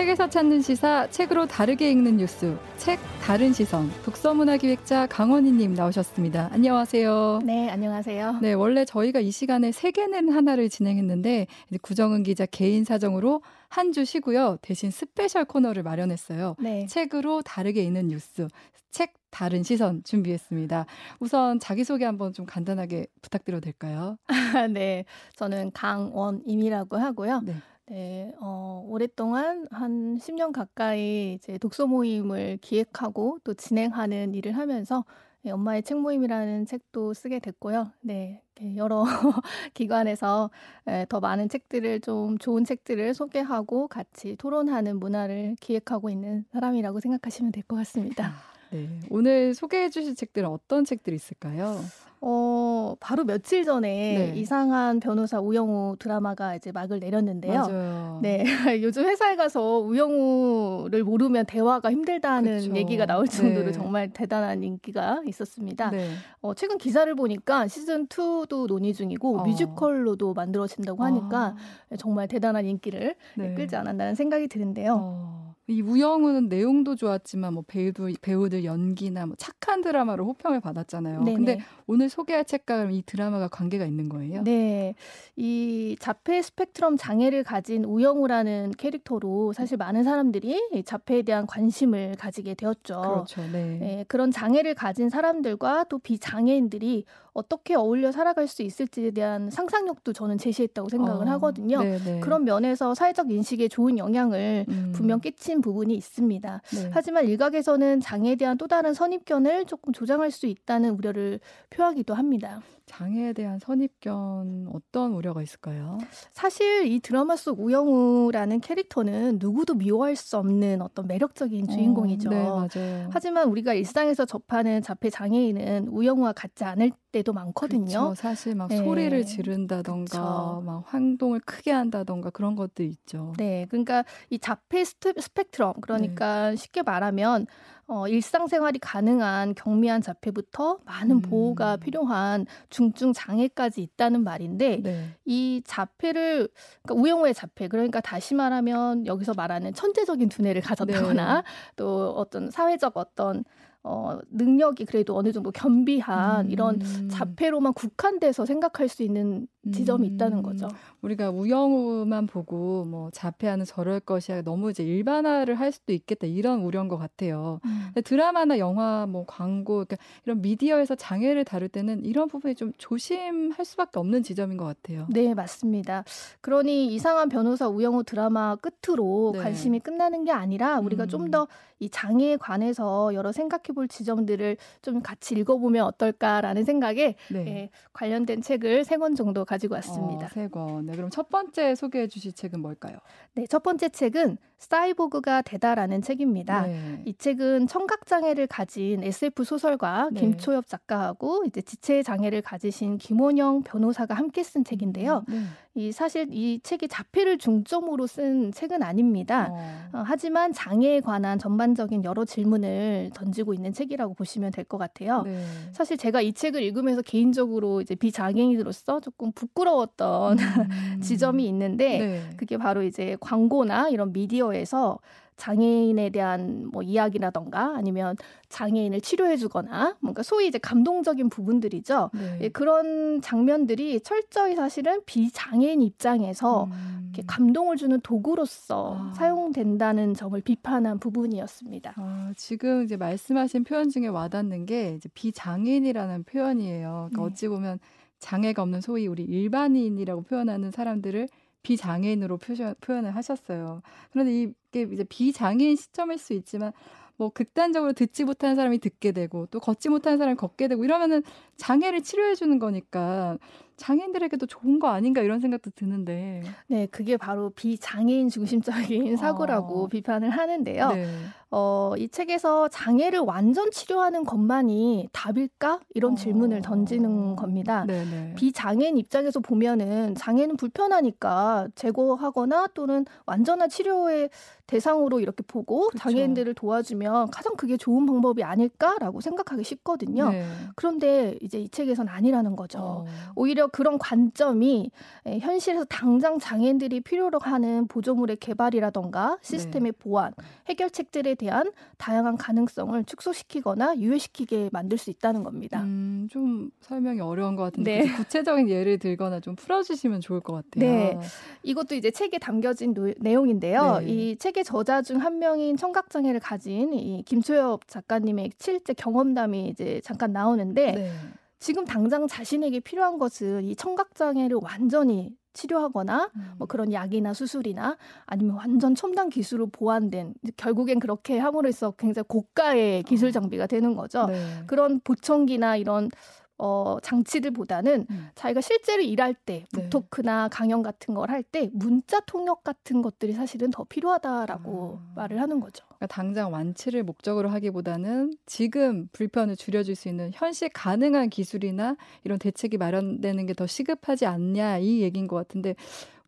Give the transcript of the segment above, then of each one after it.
책에서 찾는 시사, 책으로 다르게 읽는 뉴스, 책 다른 시선, 독서문화기획자 강원임님 나오셨습니다. 안녕하세요. 네, 안녕하세요. 네, 원래 저희가 이 시간에 세계는 하나를 진행했는데 구정은 기자 개인 사정으로 한 주 쉬고요. 대신 special 코너를 마련했어요. 네. 책으로 다르게 읽는 뉴스, 책 다른 시선 준비했습니다. 우선 자기소개 한번 좀 간단하게 부탁드려도 될까요? 네. 저는 강원임이라고 하고요. 네. 네, 어, 오랫동안 한 10년 가까이 이제 독서 모임을 기획하고 또 진행하는 일을 하면서 네, 엄마의 책 모임이라는 책도 쓰게 됐고요. 네, 여러 기관에서 더 많은 책들을 좀 좋은 책들을 소개하고 같이 토론하는 문화를 기획하고 있는 사람이라고 생각하시면 될 것 같습니다. 아, 네, 오늘 소개해 주실 책들은 어떤 책들이 있을까요? 어, 바로 며칠 전에 네. 이상한 변호사 우영우 드라마가 이제 막을 내렸는데요. 맞아요. 네. 요즘 회사에 가서 우영우를 모르면 대화가 힘들다는 그렇죠. 얘기가 나올 정도로 네. 정말 대단한 인기가 있었습니다. 네. 어, 최근 기사를 보니까 시즌 2도 논의 중이고 어. 뮤지컬로도 만들어진다고 하니까 아. 정말 대단한 인기를 네. 끌지 않았나는 생각이 드는데요. 어. 이 우영우는 내용도 좋았지만 뭐 배우도 배우들 연기나 뭐 착한 드라마로 호평을 받았잖아요. 네네. 근데 오늘 소개할 책과 이 드라마가 관계가 있는 거예요? 네. 이 자폐 스펙트럼 장애를 가진 우영우라는 캐릭터로 사실 많은 사람들이 자폐에 대한 관심을 가지게 되었죠. 그렇죠. 네. 네 그런 장애를 가진 사람들과 또 비장애인들이 어떻게 어울려 살아갈 수 있을지에 대한 상상력도 저는 제시했다고 생각을 어, 하거든요. 네네. 그런 면에서 사회적 인식에 좋은 영향을 음. 분명 끼친 부분이 있습니다. 네. 하지만 일각에서는 장애에 대한 또 다른 선입견을 조금 조장할 수 있다는 우려를 표하기 도 합니다. 장애에 대한 선입견 어떤 우려가 있을까요? 사실 이 드라마 속 우영우라는 캐릭터는 누구도 미워할 수 없는 어떤 매력적인 어, 주인공이죠. 어, 네. 하지만 우리가 일상에서 접하는 자폐 장애인은 우영우와 같지 않을 때도 많거든요. 그렇죠. 사실 막 네. 소리를 지른다던가 그렇죠. 막 환동을 크게 한다던가 그런 것도 있죠. 네. 그러니까 이 자폐 스펙트럼 그러니까 네. 쉽게 말하면 어, 일상생활이 가능한 경미한 자폐부터 많은 음. 보호가 필요한 중증 장애까지 있다는 말인데 네. 이 자폐를 그러니까 우영우의 자폐 그러니까 다시 말하면 여기서 말하는 천재적인 두뇌를 가졌다거나 네. 또 어떤 사회적 어떤 어, 능력이 그래도 어느 정도 겸비한 음. 이런 자폐로만 국한돼서 생각할 수 있는 지점이 음. 있다는 거죠. 우리가 우영우만 보고 뭐 자폐하는 저럴 것이야 너무 이제 일반화를 할 수도 있겠다 이런 우려인 것 같아요. 음. 드라마나 영화, 뭐 광고 그러니까 이런 미디어에서 장애를 다룰 때는 이런 부분이 좀 조심할 수밖에 없는 지점인 것 같아요. 네, 맞습니다. 그러니 이상한 변호사 우영우 드라마 끝으로 네. 관심이 끝나는 게 아니라 우리가 음. 좀더 이 장애에 관해서 여러 생각해볼 지점들을 좀 같이 읽어보면 어떨까라는 생각에 네. 예, 관련된 책을 세 권 정도 가지고 왔습니다. 어, 세 권. 네, 그럼 첫 번째 소개해 주실 책은 뭘까요? 네, 첫 번째 책은 사이보그가 되다라는 책입니다. 네. 이 책은 청각 장애를 가진 SF 소설가 네. 김초엽 작가하고 이제 지체 장애를 가지신 김원영 변호사가 함께 쓴 책인데요. 네. 이 사실 이 책이 자폐를 중점으로 쓴 책은 아닙니다. 어. 어, 하지만 장애에 관한 전반적인 여러 질문을 던지고 있는 책이라고 보시면 될 것 같아요. 네. 사실 제가 이 책을 읽으면서 개인적으로 이제 비장애인으로서 조금 부끄러웠던 음. 지점이 있는데 네. 그게 바로 이제 광고나 이런 미디어에서 장애인에 대한 뭐 이야기라던가 아니면 장애인을 치료해주거나 뭔가 소위 이제 감동적인 부분들이죠. 네. 예, 그런 장면들이 철저히 사실은 비장애인 입장에서 음. 이렇게 감동을 주는 도구로서 아. 사용된다는 점을 비판한 부분이었습니다. 아, 지금 이제 말씀하신 표현 중에 와닿는 게 이제 비장애인이라는 표현이에요. 그러니까 네. 어찌 보면 장애가 없는 소위 우리 일반인이라고 표현하는 사람들을 비장애인으로 표현, 표현을 하셨어요. 그런데 이게 이제 비장애인 시점일 수 있지만 뭐 극단적으로 듣지 못하는 사람이 듣게 되고 또 걷지 못하는 사람이 걷게 되고 이러면은 장애를 치료해 주는 거니까 장애인들에게도 좋은 거 아닌가 이런 생각도 드는데. 네, 그게 바로 비장애인 중심적인 사고라고 어. 비판을 하는데요. 네. 어, 이 책에서 장애를 완전 치료하는 것만이 답일까? 이런 어. 질문을 던지는 겁니다. 네네. 비장애인 입장에서 보면은 장애는 불편하니까 제거하거나 또는 완전한 치료의 대상으로 이렇게 보고 그렇죠. 장애인들을 도와주면 가장 그게 좋은 방법이 아닐까라고 생각하기 쉽거든요. 네. 그런데 이제 이 책에서는 아니라는 거죠. 어. 오히려 그런 관점이 예, 현실에서 당장 장애인들이 필요로 하는 보조물의 개발이라던가 시스템의 네. 보완, 해결책들에 대한 다양한 가능성을 축소시키거나 유예시키게 만들 수 있다는 겁니다. 음, 좀 설명이 어려운 것 같은데 네. 구체적인 예를 들거나 좀 풀어주시면 좋을 것 같아요. 네, 이것도 이제 책에 담겨진 노, 내용인데요. 네. 이 책의 저자 중 한 명인 청각장애를 가진 이 김초엽 작가님의 실제 경험담이 이제 잠깐 나오는데. 네. 지금 당장 자신에게 필요한 것은 이 청각 장애를 완전히 치료하거나 음. 뭐 그런 약이나 수술이나 아니면 완전 첨단 기술로 보완된 결국엔 그렇게 함으로써 굉장히 고가의 기술 어. 장비가 되는 거죠. 네. 그런 보청기나 이런 어, 장치들보다는 음. 자기가 실제로 일할 때 네. 북토크나 강연 같은 걸 할 때 문자 통역 같은 것들이 사실은 더 필요하다라고 아. 말을 하는 거죠. 그러니까 당장 완치를 목적으로 하기보다는 지금 불편을 줄여줄 수 있는 현실 가능한 기술이나 이런 대책이 마련되는 게 더 시급하지 않냐 이 얘기인 것 같은데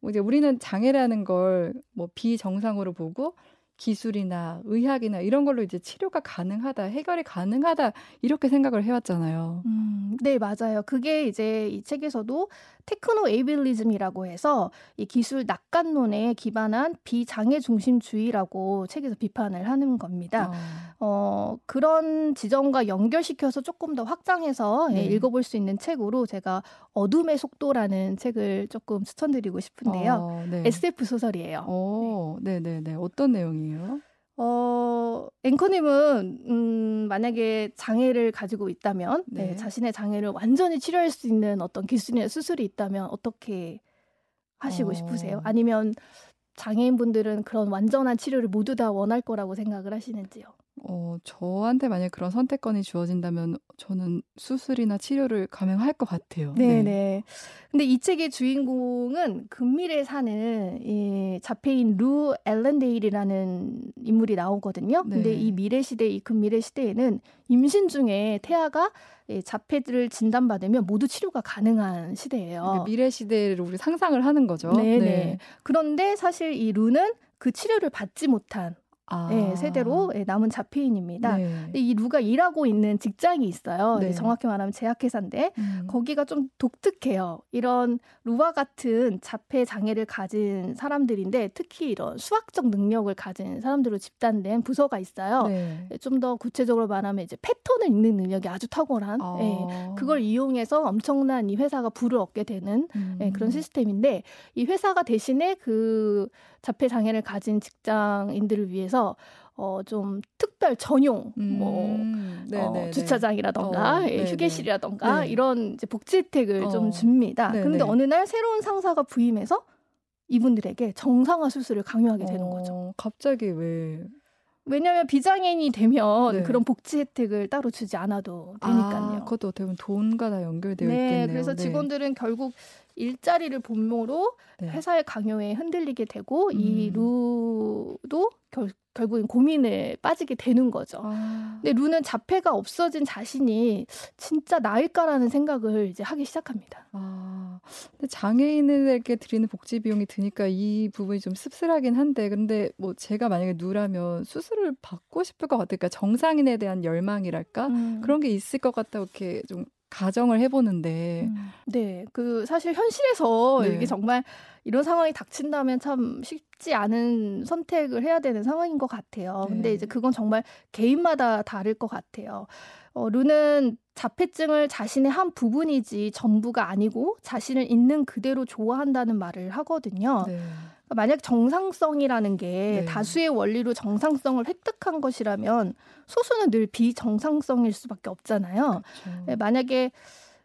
뭐 이제 우리는 장애라는 걸 뭐 비정상으로 보고 기술이나 의학이나 이런 걸로 이제 치료가 가능하다, 해결이 가능하다 이렇게 생각을 해왔잖아요. 음, 네 맞아요. 그게 이제 이 책에서도 테크노 에이빌리즘이라고 해서 이 기술 낙관론에 기반한 비장애 중심주의라고 책에서 비판을 하는 겁니다. 어. 어 그런 지점과 연결시켜서 조금 더 확장해서 예, 네. 읽어볼 수 있는 책으로 제가 어둠의 속도라는 책을 조금 추천드리고 싶은데요. 어, 네. SF 소설이에요. 오, 네, 네, 네. 어떤 내용이에요? 어, 앵커님은, 음, 만약에 장애를 가지고 있다면, 네. 네, 자신의 장애를 완전히 치료할 수 있는 어떤 기술이나 수술이 있다면 어떻게 하시고 어... 싶으세요? 아니면 장애인분들은 그런 완전한 치료를 모두 다 원할 거라고 생각을 하시는지요? 어, 저한테 만약 그런 선택권이 주어진다면 저는 수술이나 치료를 감행할 것 같아요. 네네. 네. 근데 이 책의 주인공은 금밀에 사는 이 자폐인 루 앨런데일이라는 인물이 나오거든요. 네. 근데 이 미래 시대, 이 금미래 시대에는 임신 중에 태아가 자폐를 진단받으면 모두 치료가 가능한 시대예요. 그러니까 미래 시대를 우리 상상을 하는 거죠. 네네. 네. 그런데 사실 이 루는 그 치료를 받지 못한 아. 네, 세대로 예, 남은 자폐인입니다. 네. 이 루가 일하고 있는 직장이 있어요. 네. 정확히 말하면 제약회사인데 음. 거기가 좀 독특해요. 이런 루와 같은 자폐 장애를 가진 사람들인데 특히 이런 수학적 능력을 가진 사람들로 집단된 부서가 있어요. 네. 예, 좀더 구체적으로 말하면 이제 패턴을 읽는 능력이 아주 탁월한 아. 예, 그걸 이용해서 엄청난 이 회사가 부를 얻게 되는 음. 예, 그런 시스템인데 이 회사가 대신에 그 자폐 장애를 가진 직장인들을 위해서 어, 좀 특별 전용, 뭐, 음, 어, 주차장이라던가, 어, 예, 휴게실이라던가, 네. 이런 이제 복지 혜택을 어. 좀 줍니다. 네네. 그런데 어느 날 새로운 상사가 부임해서 이분들에게 정상화 수술을 강요하게 되는 거죠. 어, 갑자기 왜? 왜냐하면 비장애인이 되면 네. 그런 복지 혜택을 따로 주지 않아도 되니까요. 아, 그것도 어떻게 보면 돈과 다 연결되어 네, 있겠네요. 그래서 네. 직원들은 결국 일자리를 본모로 네. 회사의 강요에 흔들리게 되고 음. 이 루도 결, 결국엔 고민에 빠지게 되는 거죠. 아. 근데 루는 자폐가 없어진 자신이 진짜 나일까라는 생각을 이제 하기 시작합니다. 아. 근데 장애인에게 드리는 복지 비용이 드니까 이 부분이 좀 씁쓸하긴 한데 근데 뭐 제가 만약에 누라면 수술을 받고 싶을 것 같으니까 정상인에 대한 열망이랄까 음. 그런 게 있을 것 같다고 이렇게 좀 가정을 해보는데. 음. 네. 그 사실 현실에서 네. 이게 정말 이런 상황이 닥친다면 참 쉽지 않은 선택을 해야 되는 상황인 것 같아요. 네. 근데 이제 그건 정말 개인마다 다를 것 같아요. 어, 루는 자폐증을 자신의 한 부분이지 전부가 아니고 자신을 있는 그대로 좋아한다는 말을 하거든요. 네. 그러니까 만약 정상성이라는 게 네. 다수의 원리로 정상성을 획득한 것이라면 소수는 늘 비정상성일 수밖에 없잖아요. 그렇죠. 네, 만약에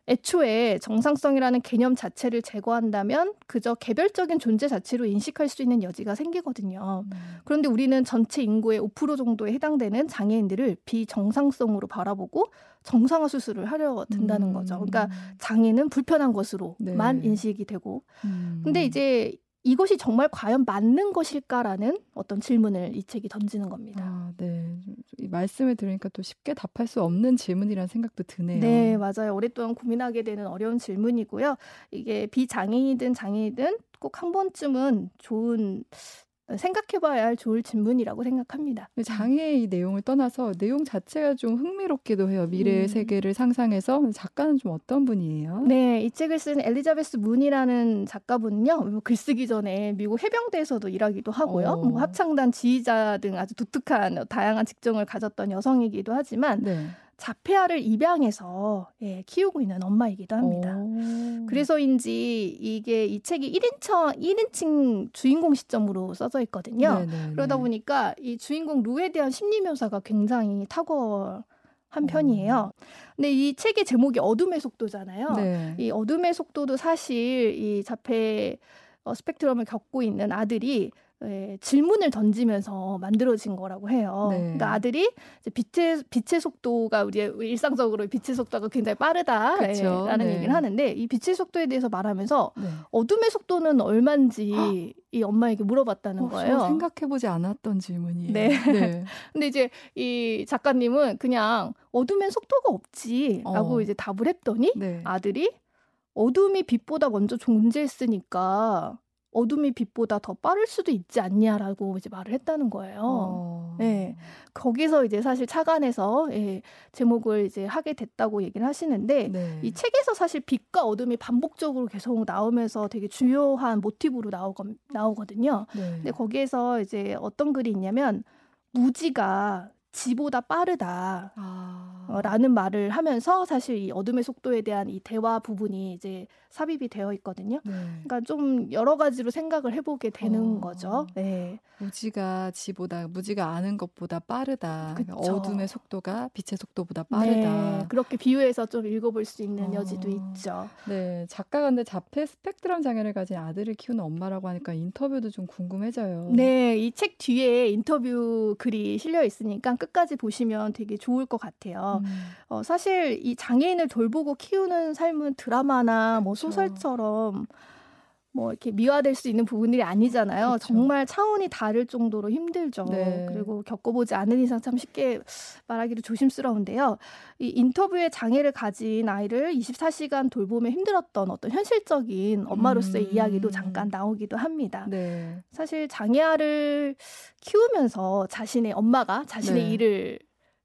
애초에 정상성이라는 개념 자체를 제거한다면 그저 개별적인 존재 자체로 인식할 수 있는 여지가 생기거든요. 음. 그런데 우리는 전체 인구의 5% 정도에 해당되는 장애인들을 비정상성으로 바라보고 정상화 수술을 하려 든다는 음. 거죠. 그러니까 장애는 불편한 것으로만 네. 인식이 되고. 음. 근데 이제 이것이 정말 과연 맞는 것일까라는 어떤 질문을 이 책이 던지는 겁니다. 아, 네. 이 말씀을 들으니까 또 쉽게 답할 수 없는 질문이라는 생각도 드네요. 네, 맞아요. 오랫동안 고민하게 되는 어려운 질문이고요. 이게 비장애인이든 장애인이든 꼭 한 번쯤은 좋은 생각해봐야 할 좋을 질문이라고 생각합니다. 장애의 이 내용을 떠나서 내용 자체가 좀 흥미롭기도 해요. 미래의 음. 세계를 상상해서 작가는 좀 어떤 분이에요? 네, 이 책을 쓴 엘리자베스 문이라는 작가분은요. 뭐 글쓰기 전에 미국 해병대에서도 일하기도 하고요. 어. 뭐 합창단 지휘자 등 아주 독특한 다양한 직종을 가졌던 여성이기도 하지만 네. 자폐아를 입양해서 예, 키우고 있는 엄마이기도 합니다. 오. 그래서인지 이게 이 책이 1인称 1인칭 주인공 시점으로 써져 있거든요. 네네네. 그러다 보니까 이 주인공 루에 대한 심리 묘사가 굉장히 탁월 한 편이에요. 근데 이 책의 제목이 어둠의 속도잖아요. 네. 이 어둠의 속도도 사실 이 자폐 어, 스펙트럼을 겪고 있는 아들이 예, 질문을 던지면서 만들어진 거라고 해요. 네. 그러니까 아들이 이제 빛의 빛의 속도가 우리 일상적으로 빛의 속도가 굉장히 빠르다라는 네. 얘기를 하는데 이 빛의 속도에 대해서 말하면서 네. 어둠의 속도는 얼마인지 이 엄마에게 물어봤다는 어, 거예요. 생각해보지 않았던 질문이에요. 네. 네. 근데 이제 이 작가님은 그냥 어둠엔 속도가 없지라고 어. 이제 답을 했더니 네. 아들이 어둠이 빛보다 먼저 존재했으니까 어둠이 빛보다 더 빠를 수도 있지 않냐라고 이제 말을 했다는 거예요. 어. 네. 거기서 이제 사실 차관에서 예, 제목을 이제 하게 됐다고 얘기를 하시는데 네. 이 책에서 사실 빛과 어둠이 반복적으로 계속 나오면서 되게 중요한 모티브로 나오거, 나오거든요. 네. 근데 거기에서 이제 어떤 글이 있냐면 무지가 지보다 빠르다. 아. 어, 라는 말을 하면서 사실 이 어둠의 속도에 대한 이 대화 부분이 이제 삽입이 되어 있거든요. 네. 그러니까 좀 여러 가지로 생각을 해보게 되는 어. 거죠. 네. 무지가 지보다 무지가 아는 것보다 빠르다. 그러니까 어둠의 속도가 빛의 속도보다 빠르다. 네. 그렇게 비유해서 좀 읽어볼 수 있는 어. 여지도 있죠. 네, 작가가 근데 자폐 스펙트럼 장애를 가진 아들을 키우는 엄마라고 하니까 인터뷰도 좀 궁금해져요. 네, 이 책 뒤에 인터뷰 글이 실려 있으니까 끝까지 보시면 되게 좋을 것 같아요. 음. 어, 사실 이 장애인을 돌보고 키우는 삶은 드라마나 뭐 그렇죠. 소설처럼 뭐 이렇게 미화될 수 있는 부분들이 아니잖아요. 그렇죠. 정말 차원이 다를 정도로 힘들죠. 네. 그리고 겪어보지 않은 이상 참 쉽게 말하기도 조심스러운데요. 이 인터뷰에 장애를 가진 아이를 24시간 돌보며 힘들었던 어떤 현실적인 엄마로서의 음. 이야기도 잠깐 나오기도 합니다. 네. 사실 장애아를 키우면서 자신의 엄마가 자신의 네. 일을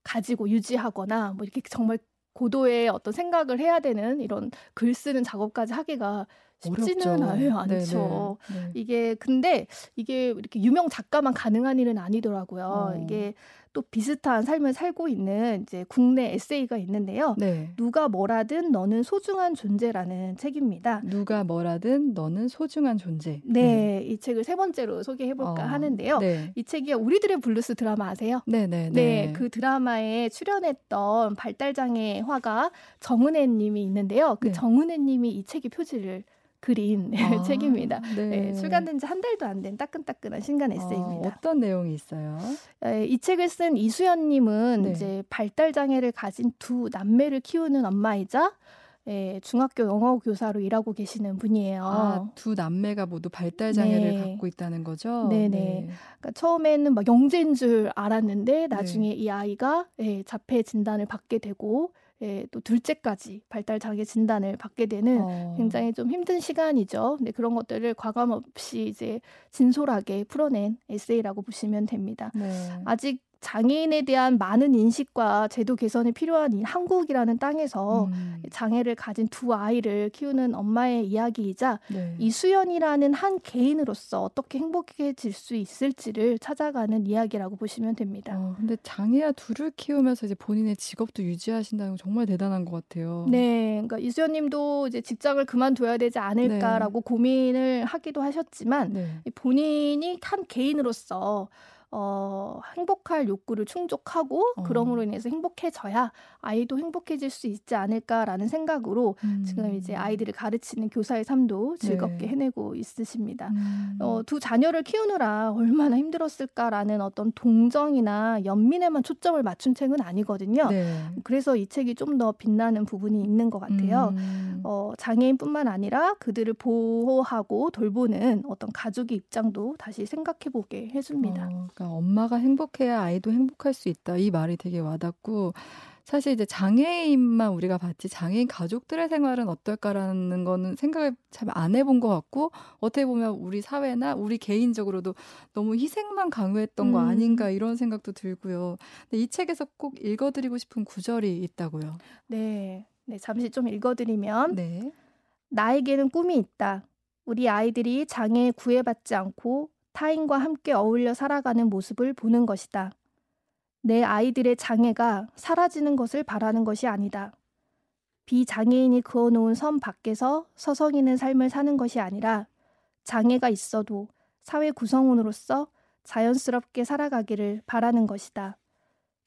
가지고 유지하거나 뭐 이렇게 정말 고도의 어떤 생각을 해야 되는 이런 글 쓰는 작업까지 하기가 쉽지는 어렵죠. 않죠. 네네. 네. 이게 근데 이게 이렇게 유명 작가만 가능한 일은 아니더라고요. 어. 이게 또 비슷한 삶을 살고 있는 이제 국내 에세이가 있는데요. 네. 누가 뭐라든 너는 소중한 존재라는 책입니다. 누가 뭐라든 너는 소중한 존재. 네, 음. 이 책을 세 번째로 소개해 볼까 어. 하는데요. 네. 이 책이 우리들의 블루스 드라마 아세요? 네, 네, 네. 네, 그 드라마에 출연했던 발달장애 화가 정은혜 님이 있는데요. 그 네. 정은혜 님이 이 책의 표지를 그린 아, 책입니다. 네. 네, 출간된 지 한 달도 안 된 따끈따끈한 신간 아, 에세이입니다. 아, 어떤 내용이 있어요? 네, 이 책을 쓴 이수연님은 네. 이제 발달 장애를 가진 두 남매를 키우는 엄마이자 예, 중학교 영어 교사로 일하고 계시는 분이에요. 아, 두 남매가 모두 발달 장애를 네. 갖고 있다는 거죠? 네네. 네. 그러니까 처음에는 막 영재인 줄 알았는데 나중에 네. 이 아이가 예, 자폐 진단을 받게 되고 예, 또 둘째까지 발달 장애 진단을 받게 되는 어. 굉장히 좀 힘든 시간이죠. 근데 그런 것들을 과감 없이 이제 진솔하게 풀어낸 에세이라고 보시면 됩니다. 네. 아직 장애인에 대한 많은 인식과 제도 개선이 필요한 이 한국이라는 땅에서 음. 장애를 가진 두 아이를 키우는 엄마의 이야기이자 네. 이수연이라는 한 개인으로서 어떻게 행복해질 수 있을지를 찾아가는 이야기라고 보시면 됩니다. 어, 근데 장애아 둘을 키우면서 이제 본인의 직업도 유지하신다는 건 정말 대단한 것 같아요. 네, 그러니까 이수연님도 이제 직장을 그만둬야 되지 않을까라고 네. 고민을 하기도 하셨지만 네. 본인이 한 개인으로서 어, 행복할 욕구를 충족하고 어. 그럼으로 인해서 행복해져야 아이도 행복해질 수 있지 않을까라는 생각으로 음. 지금 이제 아이들을 가르치는 교사의 삶도 즐겁게 네. 해내고 있으십니다. 음. 어, 두 자녀를 키우느라 얼마나 힘들었을까라는 어떤 동정이나 연민에만 초점을 맞춘 책은 아니거든요. 네. 그래서 이 책이 좀 더 빛나는 부분이 있는 것 같아요. 음. 어, 장애인뿐만 아니라 그들을 보호하고 돌보는 어떤 가족의 입장도 다시 생각해보게 해줍니다. 어, 그러니까 엄마가 행복해야 아이도 행복할 수 있다. 이 말이 되게 와닿고 사실 이제 장애인만 우리가 봤지 장애인 가족들의 생활은 어떨까라는 거는 생각을 참 안 해본 것 같고 어떻게 보면 우리 사회나 우리 개인적으로도 너무 희생만 강요했던 음. 거 아닌가 이런 생각도 들고요. 근데 이 책에서 꼭 읽어드리고 싶은 구절이 있다고요. 네, 네 잠시 좀 읽어드리면 네. 나에게는 꿈이 있다. 우리 아이들이 장애에 구애받지 않고 타인과 함께 어울려 살아가는 모습을 보는 것이다. 내 아이들의 장애가 사라지는 것을 바라는 것이 아니다. 비장애인이 그어놓은 선 밖에서 서성이는 삶을 사는 것이 아니라 장애가 있어도 사회 구성원으로서 자연스럽게 살아가기를 바라는 것이다.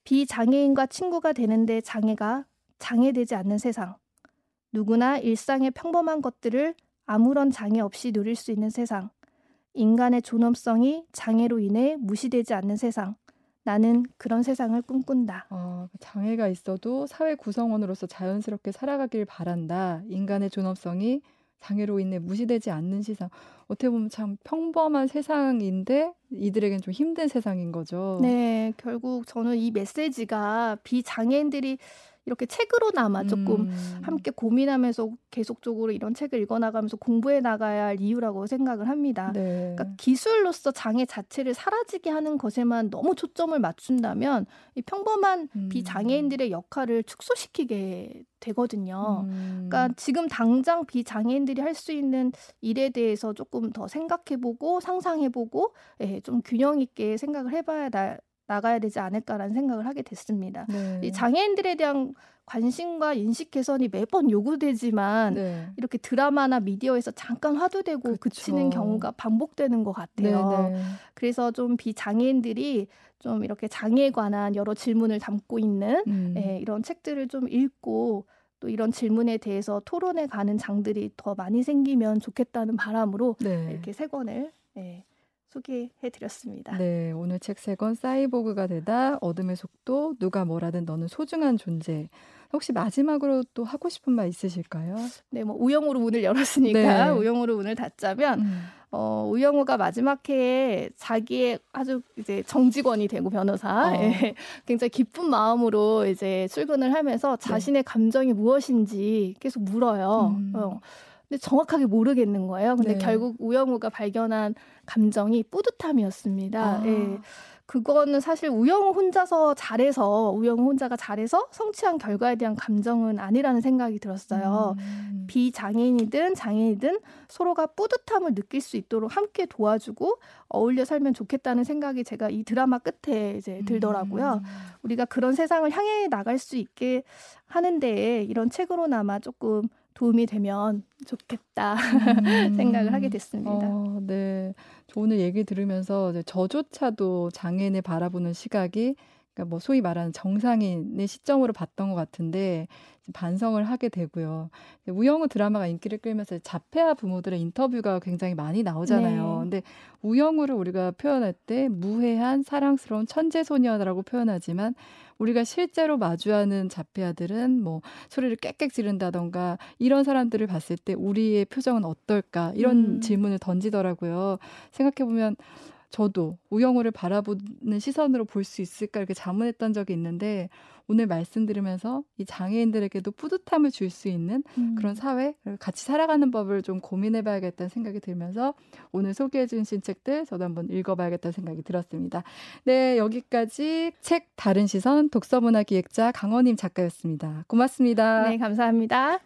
비장애인과 친구가 되는데 장애가 장애되지 않는 세상. 누구나 일상의 평범한 것들을 아무런 장애 없이 누릴 수 있는 세상. 인간의 존엄성이 장애로 인해 무시되지 않는 세상. 나는 그런 세상을 꿈꾼다. 어, 장애가 있어도 사회 구성원으로서 자연스럽게 살아가길 바란다. 인간의 존엄성이 장애로 인해 무시되지 않는 세상. 어떻게 보면 참 평범한 세상인데 이들에겐 좀 힘든 세상인 거죠. 네, 결국 저는 이 메시지가 비장애인들이 이렇게 책으로나마 조금 음. 함께 고민하면서 계속적으로 이런 책을 읽어나가면서 공부해 나가야 할 이유라고 생각을 합니다. 네. 그러니까 기술로서 장애 자체를 사라지게 하는 것에만 너무 초점을 맞춘다면 이 평범한 음. 비장애인들의 역할을 축소시키게 되거든요. 음. 그러니까 지금 당장 비장애인들이 할 수 있는 일에 대해서 조금 더 생각해보고 상상해보고 예, 좀 균형 있게 생각을 해봐야 나 가야 되지 않을까라는 생각을 하게 됐습니다. 네. 이 장애인들에 대한 관심과 인식 개선이 매번 요구되지만 네. 이렇게 드라마나 미디어에서 잠깐 화두되고 그쵸. 그치는 경우가 반복되는 것 같아요. 네네. 네. 그래서 좀 비장애인들이 좀 이렇게 장애에 관한 여러 질문을 담고 있는 음. 예, 이런 책들을 좀 읽고 또 이런 질문에 대해서 토론해 가는 장들이 더 많이 생기면 좋겠다는 바람으로 네. 이렇게 세 권을 예, 소개해 드렸습니다. 네, 오늘 책 세 권 사이보그가 되다 어둠의 속도 누가 뭐라든 너는 소중한 존재. 혹시 마지막으로 또 하고 싶은 말 있으실까요? 네, 뭐 우영우로 문을 열었으니까 네. 우영우로 문을 닫자면 음. 어, 우영우가 마지막 해에 자기의 아주 이제 정직원이 되고 변호사 어. 예, 굉장히 기쁜 마음으로 이제 출근을 하면서 네. 자신의 네. 감정이 무엇인지 계속 물어요. 음. 어. 정확하게 모르겠는 거예요. 근데 네. 결국 우영우가 발견한 감정이 뿌듯함이었습니다. 아. 예. 그거는 사실 우영우 혼자서 잘해서 우영우 혼자가 잘해서 성취한 결과에 대한 감정은 아니라는 생각이 들었어요. 음. 비장애인이든 장애인이든 서로가 뿌듯함을 느낄 수 있도록 함께 도와주고 어울려 살면 좋겠다는 생각이 제가 이 드라마 끝에 이제 들더라고요. 음. 우리가 그런 세상을 향해 나갈 수 있게 하는데 이런 책으로나마 조금 도움이 되면 좋겠다 음. 생각을 하게 됐습니다. 어, 네. 저 오늘 얘기 들으면서 저조차도 장애인을 바라보는 시각이 그러니까 뭐 소위 말하는 정상인의 시점으로 봤던 것 같은데 반성을 하게 되고요. 우영우 드라마가 인기를 끌면서 자폐아 부모들의 인터뷰가 굉장히 많이 나오잖아요. 네. 근데 우영우를 우리가 표현할 때 무해한 사랑스러운 천재 소녀라고 표현하지만 우리가 실제로 마주하는 자폐아들은 뭐 소리를 꽥꽥 지른다던가 이런 사람들을 봤을 때 우리의 표정은 어떨까 이런 음. 질문을 던지더라고요. 생각해 보면 저도 우영우를 바라보는 시선으로 볼 수 있을까 이렇게 자문했던 적이 있는데 오늘 말씀 들으면서 이 장애인들에게도 뿌듯함을 줄 수 있는 음. 그런 사회 같이 살아가는 법을 좀 고민해 봐야겠다는 생각이 들면서 오늘 소개해 주신 책들 저도 한번 읽어 봐야겠다는 생각이 들었습니다. 네, 여기까지 책 다른 시선 독서문화 기획자 강원임 작가였습니다. 고맙습니다. 네, 감사합니다.